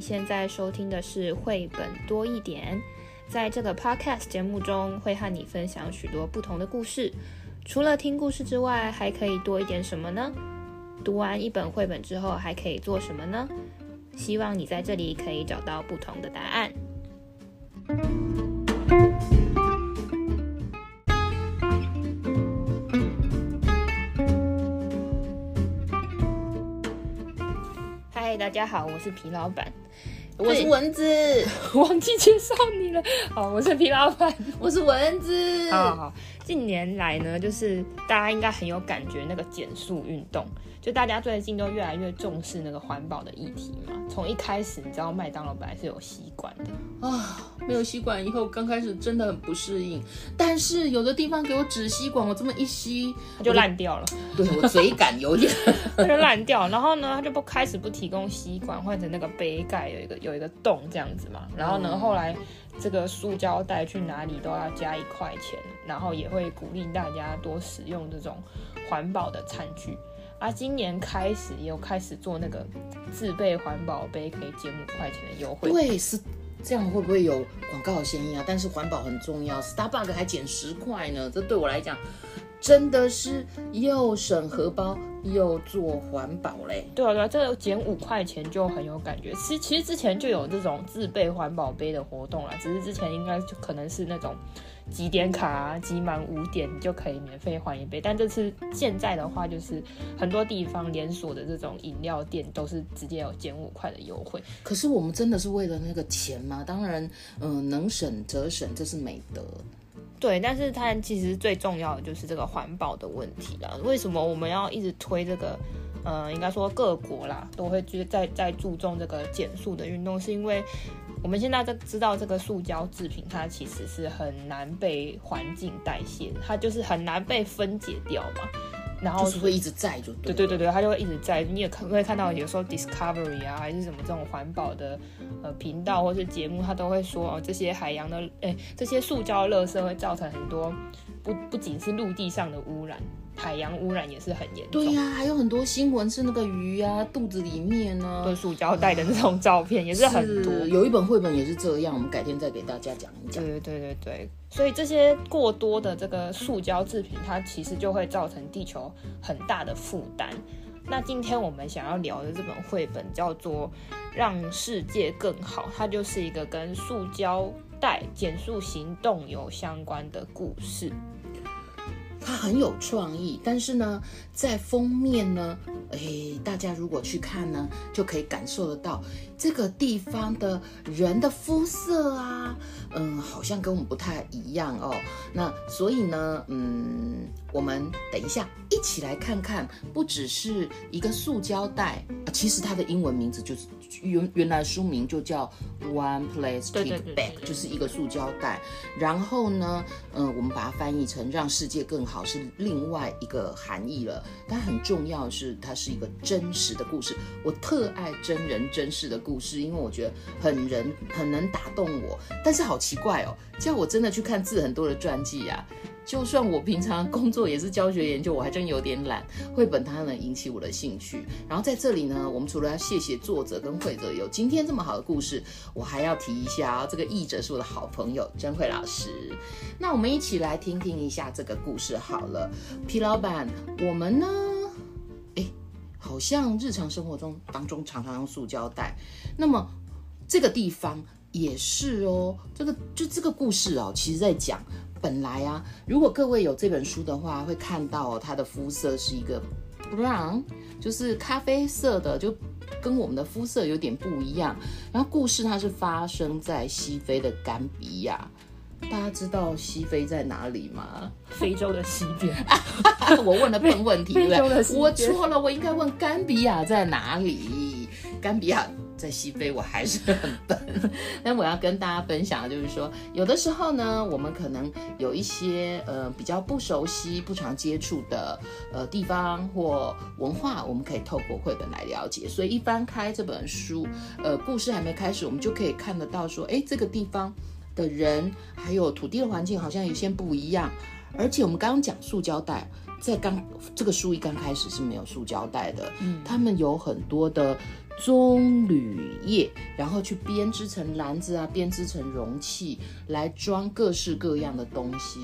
现在收听的是绘本多一点，在这个 podcast 节目中会和你分享许多不同的故事。除了听故事之外，还可以多一点什么呢？读完一本绘本之后，还可以做什么呢？希望你在这里可以找到不同的答案。大家好，我是皮老板，我是蚊子，忘记介绍你了。好，我是皮老板，我是蚊子。好好好，近年来呢，就是大家应该很有感觉，那个减速运动。就大家最近都越来越重视那个环保的议题嘛。从一开始，你知道麦当劳本来是有吸管的啊，没有吸管以后，刚开始真的很不适应。但是有的地方给我纸吸管，我这么一吸，它就烂掉了。对，我嘴感有点，它就烂掉。然后呢，它就不开始不提供吸管，换成那个杯盖有一个有一个洞这样子嘛。然后呢，嗯、后来这个塑胶袋去哪里都要加一块钱，然后也会鼓励大家多使用这种环保的餐具。啊，今年开始也有开始做那个自备环保杯，可以减五块钱的优惠。对，是这样，会不会有广告嫌疑啊？但是环保很重要，Starbucks 还减十块呢，这对我来讲真的是又省荷包又做环保嘞。对啊，对啊，这个减五块钱就很有感觉。其实其实之前就有这种自备环保杯的活动啦，只是之前应该就可能是那种。集点卡，啊集满五点就可以免费换一杯。但这次现在的话，就是很多地方连锁的这种饮料店都是直接有减五块的优惠。可是我们真的是为了那个钱吗？当然，嗯、呃，能省则省，这是美德。对，但是它其实最重要的就是这个环保的问题啦。为什么我们要一直推这个？呃，应该说各国啦都会在在注重这个减塑的运动，是因为。我们现在都知道这个塑胶制品，它其实是很难被环境代谢，它就是很难被分解掉嘛。然后就是会一直在就对，对对对对，它就会一直在。你也可会看到有时候 Discovery 啊，还是什么这种环保的呃频道或是节目，它都会说哦，这些海洋的哎，这些塑胶垃圾会造成很多不不仅是陆地上的污染。海洋污染也是很严重。对呀、啊，还有很多新闻是那个鱼啊肚子里面呢，对塑胶袋的那种照片也是很多。有一本绘本也是这样，我们改天再给大家讲一讲。对对对对对，所以这些过多的这个塑胶制品，它其实就会造成地球很大的负担。那今天我们想要聊的这本绘本叫做《让世界更好》，它就是一个跟塑胶袋减速行动有相关的故事。它很有创意，但是呢，在封面呢，哎，大家如果去看呢，就可以感受得到这个地方的人的肤色啊，嗯，好像跟我们不太一样哦。那所以呢，嗯，我们等一下一起来看看，不只是一个塑胶袋，其实它的英文名字就是。原原来书名就叫 One Plastic Bag，就是一个塑胶袋。然后呢，嗯、呃，我们把它翻译成让世界更好是另外一个含义了。但很重要的是，它是一个真实的故事。我特爱真人真事的故事，因为我觉得很人很能打动我。但是好奇怪哦，叫我真的去看字很多的传记啊。就算我平常工作也是教学研究，我还真有点懒。绘本它能引起我的兴趣。然后在这里呢，我们除了要谢谢作者跟绘者有今天这么好的故事，我还要提一下啊，这个译者是我的好朋友贞慧老师。那我们一起来听听一下这个故事好了。皮老板，我们呢？好像日常生活中当中常常用塑胶袋。那么这个地方也是哦。这个就这个故事哦，其实在讲。本来啊，如果各位有这本书的话，会看到它的肤色是一个 brown，就是咖啡色的，就跟我们的肤色有点不一样。然后故事它是发生在西非的甘比亚，大家知道西非在哪里吗？非洲的西边。我问了笨问题，对不对？我错了，我应该问甘比亚在哪里？甘比亚。在西非，我还是很笨。但我要跟大家分享的就是说，有的时候呢，我们可能有一些呃比较不熟悉、不常接触的呃地方或文化，我们可以透过绘本来了解。所以一翻开这本书，呃，故事还没开始，我们就可以看得到说，哎，这个地方的人还有土地的环境好像有些不一样。而且我们刚刚讲塑胶袋，在刚这个书一刚开始是没有塑胶袋的，嗯，他们有很多的。棕榈叶，然后去编织成篮子啊，编织成容器来装各式各样的东西。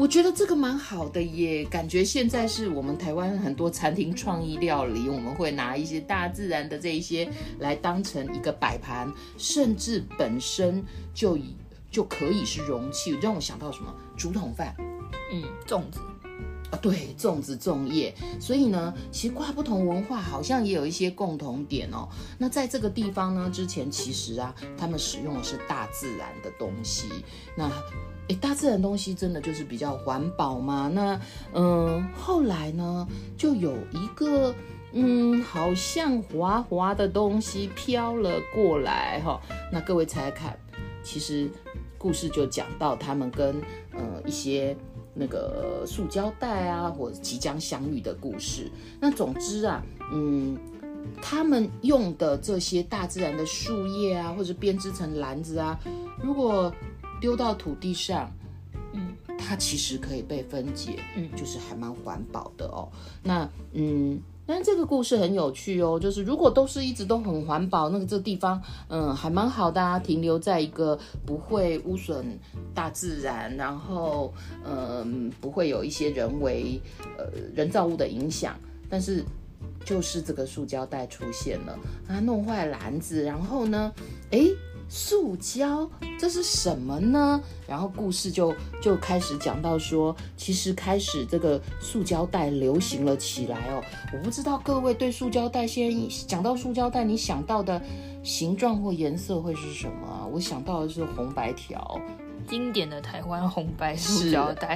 我觉得这个蛮好的耶，感觉现在是我们台湾很多餐厅创意料理，我们会拿一些大自然的这一些来当成一个摆盘，甚至本身就以就可以是容器，让我想到什么竹筒饭，嗯，粽子。啊，对，粽子粽叶，所以呢，其实跨不同文化好像也有一些共同点哦。那在这个地方呢，之前其实啊，他们使用的是大自然的东西。那，诶，大自然东西真的就是比较环保嘛？那，嗯，后来呢，就有一个，嗯，好像滑滑的东西飘了过来哈、那各位猜猜看，其实故事就讲到他们跟，呃，一些。那个塑胶袋啊，或者即将相遇的故事。那总之啊，嗯，他们用的这些大自然的树叶啊，或者编织成篮子啊，如果丢到土地上，嗯，它其实可以被分解，嗯，就是还蛮环保的哦。那，嗯。但这个故事很有趣哦，就是如果都是一直都很环保，那个这个地方，嗯，还蛮好的啊，停留在一个不会污损大自然，然后，嗯，不会有一些人为，呃，人造物的影响。但是，就是这个塑胶袋出现了，它弄坏篮子，然后呢，诶。塑胶，这是什么呢？然后故事就就开始讲到说，其实开始这个塑胶袋流行了起来哦。我不知道各位对塑胶袋，先讲到塑胶袋，你想到的形状或颜色会是什么？我想到的是红白条。经典的台湾红白塑胶袋，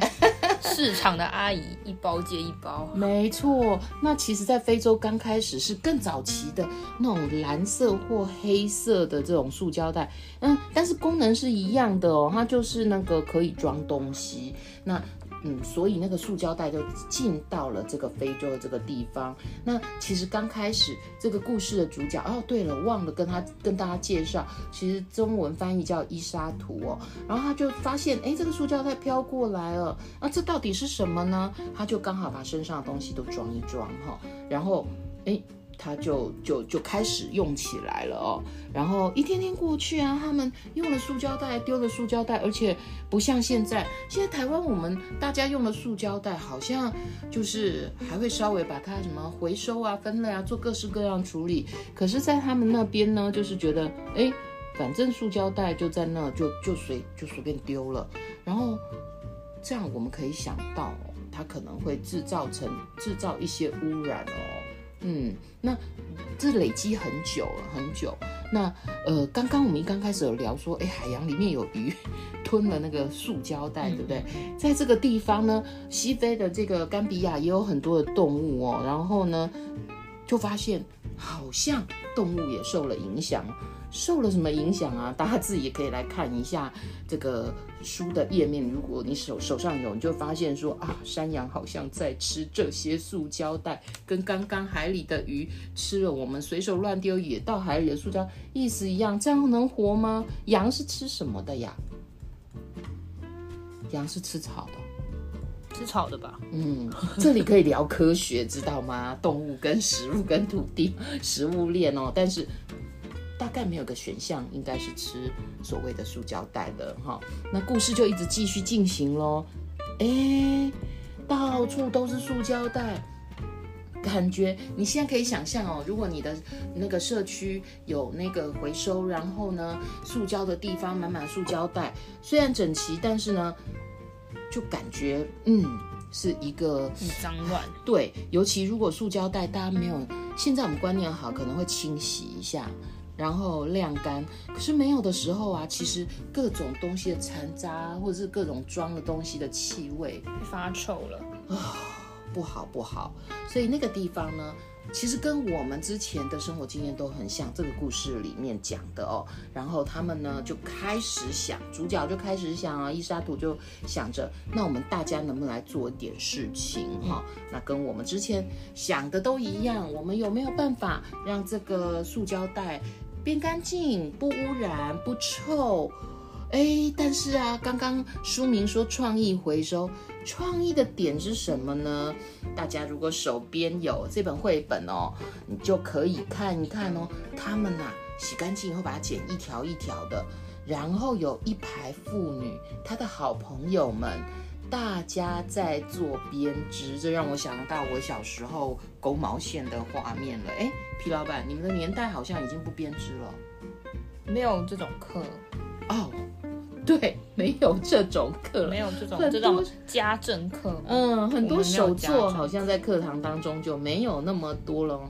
市场的阿姨一包接一包。没错，那其实，在非洲刚开始是更早期的那种蓝色或黑色的这种塑胶袋，嗯，但是功能是一样的哦，它就是那个可以装东西。那嗯，所以那个塑胶袋就进到了这个非洲的这个地方。那其实刚开始这个故事的主角哦，对了，忘了跟他跟大家介绍，其实中文翻译叫伊沙图哦。然后他就发现，哎，这个塑胶袋飘过来了，那这到底是什么呢？他就刚好把身上的东西都装一装哈，然后哎。他就就就开始用起来了哦，然后一天天过去啊，他们用了塑胶袋，丢了塑胶袋，而且不像现在，现在台湾我们大家用的塑胶袋，好像就是还会稍微把它什么回收啊、分类啊，做各式各样处理。可是，在他们那边呢，就是觉得，哎，反正塑胶袋就在那，就就随就随便丢了，然后这样我们可以想到，它可能会制造成制造一些污染哦。嗯，那这累积很久了，很久。那呃，刚刚我们一刚开始有聊说，哎，海洋里面有鱼 吞了那个塑胶袋，对不对？在这个地方呢，西非的这个甘比亚也有很多的动物哦。然后呢，就发现好像动物也受了影响。受了什么影响啊？大家自己也可以来看一下这个书的页面。如果你手手上有，你就发现说啊，山羊好像在吃这些塑胶袋，跟刚刚海里的鱼吃了我们随手乱丢也到海里的塑胶意思一样。这样能活吗？羊是吃什么的呀？羊是吃草的，吃草的吧？嗯，这里可以聊科学，知道吗？动物跟食物跟土地食物链哦，但是。大概没有个选项，应该是吃所谓的塑胶袋的哈。那故事就一直继续进行喽。哎，到处都是塑胶袋，感觉你现在可以想象哦，如果你的那个社区有那个回收，然后呢，塑胶的地方满满塑胶袋，虽然整齐，但是呢，就感觉嗯是一个很脏乱。对，尤其如果塑胶袋大家没有，现在我们观念好，可能会清洗一下。然后晾干，可是没有的时候啊，其实各种东西的残渣，或者是各种装的东西的气味发臭了啊、哦，不好不好。所以那个地方呢，其实跟我们之前的生活经验都很像，这个故事里面讲的哦。然后他们呢就开始想，主角就开始想啊，伊莎图就想着，那我们大家能不能来做一点事情哈、哦？那跟我们之前想的都一样，我们有没有办法让这个塑胶袋？变干净，不污染，不臭，哎，但是啊，刚刚书名说创意回收，创意的点是什么呢？大家如果手边有这本绘本哦，你就可以看一看哦。他们呐、啊，洗干净以后把它剪一条一条的，然后有一排妇女，她的好朋友们，大家在做编织，这让我想到我小时候勾毛线的画面了。哎，皮老板，你们的年代好像已经不编织了，没有这种课哦。对，没有这种课，没有这种这种家政课。嗯，很多手作好像在课堂当中就没有那么多了，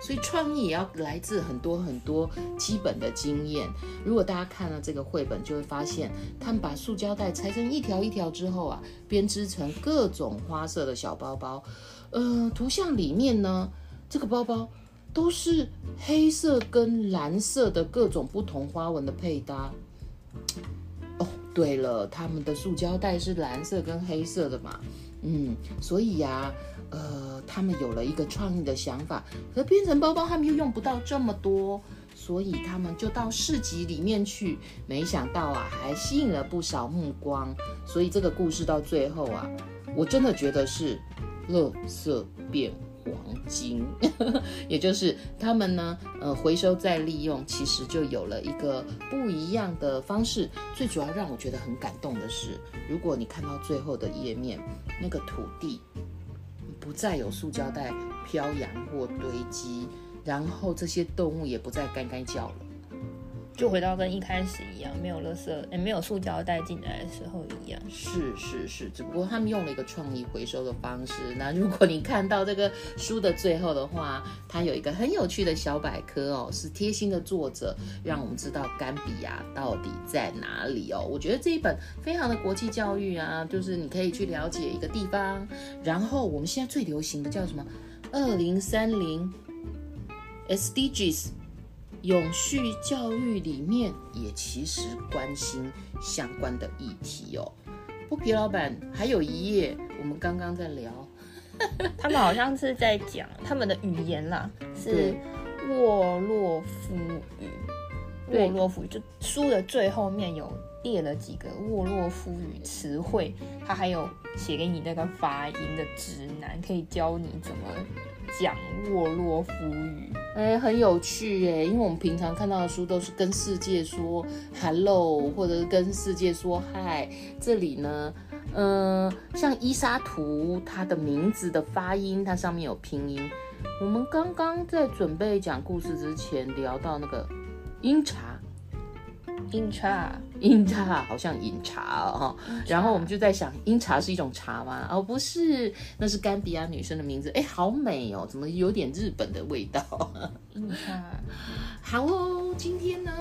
所以创意也要来自很多很多基本的经验。如果大家看了这个绘本，就会发现他们把塑胶袋拆成一条一条之后啊，编织成各种花色的小包包。呃，图像里面呢，这个包包都是黑色跟蓝色的各种不同花纹的配搭。哦对了，他们的塑胶袋是蓝色跟黑色的嘛，嗯，所以呀、呃，他们有了一个创意的想法，可编成包包他们又用不到这么多，所以他们就到市集里面去，没想到啊，还吸引了不少目光，所以这个故事到最后啊，我真的觉得是乐色变黄金，也就是他们呢，呃，回收再利用，其实就有了一个不一样的方式。最主要让我觉得很感动的是，如果你看到最后的页面，那个土地不再有塑胶袋飘扬或堆积，然后这些动物也不再干干叫了。就回到跟一开始一样，没有垃圾，也没有塑胶袋进来的时候一样。是是是，只不过他们用了一个创意回收的方式。那如果你看到这个书的最后的话，它有一个很有趣的小百科哦，是贴心的作者让我们知道甘比亚到底在哪里哦。我觉得这一本非常的国际教育啊，就是你可以去了解一个地方。然后我们现在最流行的叫什么？二零三零 SDGs。永续教育里面也其实关心相关的议题哦。剥皮老板还有一页，我们刚刚在聊，他们好像是在讲他们的语言啦，是沃洛夫语。沃洛夫语就书的最后面有列了几个沃洛夫语词汇，他还有写给你那个发音的指南，可以教你怎么讲沃洛夫语。哎，很有趣哎，因为我们平常看到的书都是跟世界说 hello，或者是跟世界说 hi。这里呢，嗯、呃，像伊莎图，它的名字的发音，它上面有拼音。我们刚刚在准备讲故事之前聊到那个音茶。饮茶，饮 茶好像饮茶哦，然后我们就在想，饮茶是一种茶吗？哦，不是，那是甘比亚女生的名字。哎，好美哦，怎么有点日本的味道？饮茶，好哦，今天呢，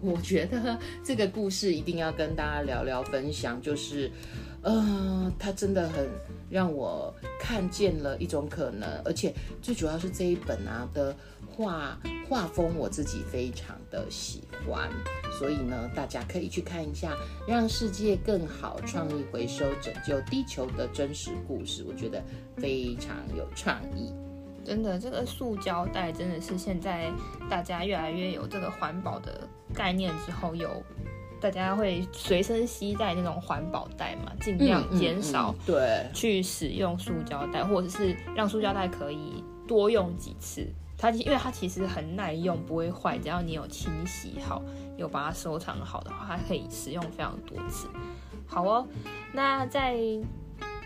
我觉得这个故事一定要跟大家聊聊分享，就是，呃，它真的很让我看见了一种可能，而且最主要是这一本啊的。画画风我自己非常的喜欢，所以呢，大家可以去看一下《让世界更好：创意回收拯救地球的真实故事》，我觉得非常有创意。真的，这个塑胶袋真的是现在大家越来越有这个环保的概念之后，有大家会随身携带那种环保袋嘛，尽量减少对去使用塑胶袋，或者是让塑胶袋可以多用几次。它因为它其实很耐用，不会坏，只要你有清洗好，有把它收藏好的话，它可以使用非常多次。好哦，那在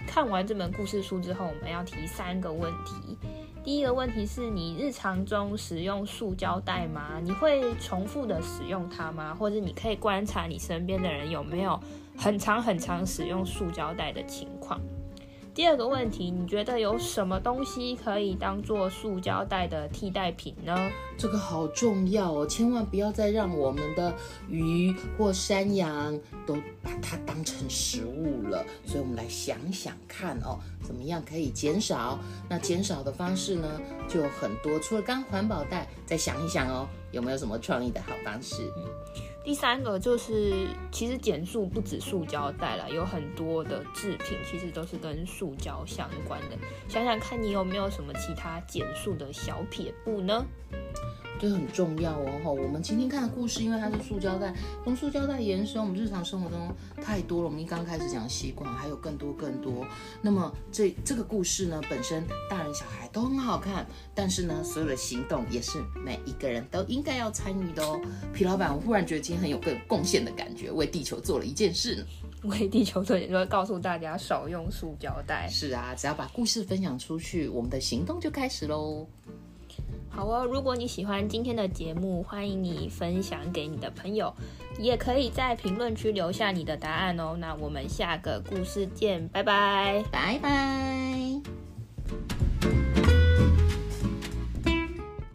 看完这本故事书之后，我们要提三个问题。第一个问题是你日常中使用塑胶袋吗？你会重复的使用它吗？或者你可以观察你身边的人有没有很长很长使用塑胶袋的情况。第二个问题，你觉得有什么东西可以当做塑胶袋的替代品呢？这个好重要哦，千万不要再让我们的鱼或山羊都把它当成食物了。所以，我们来想想看哦，怎么样可以减少？那减少的方式呢，就很多。除了刚环保袋，再想一想哦，有没有什么创意的好方式？第三个就是，其实减速不止塑胶袋啦，有很多的制品其实都是跟塑胶相关的。想想看你有没有什么其他减速的小撇步呢？这很重要哦。我们今天看的故事，因为它是塑胶袋，从塑胶袋延伸，我们日常生活中太多了。我们刚刚开始讲习惯，还有更多更多。那么这这个故事呢，本身大人小孩都很好看，但是呢，所有的行动也是每一个人都应该要参与的哦。皮老板，我忽然觉得今天很有个贡献的感觉，为地球做了一件事呢。为地球做点，就会告诉大家少用塑胶袋。是啊，只要把故事分享出去，我们的行动就开始喽。好哦，如果你喜欢今天的节目，欢迎你分享给你的朋友，也可以在评论区留下你的答案哦。那我们下个故事见，拜拜，拜拜。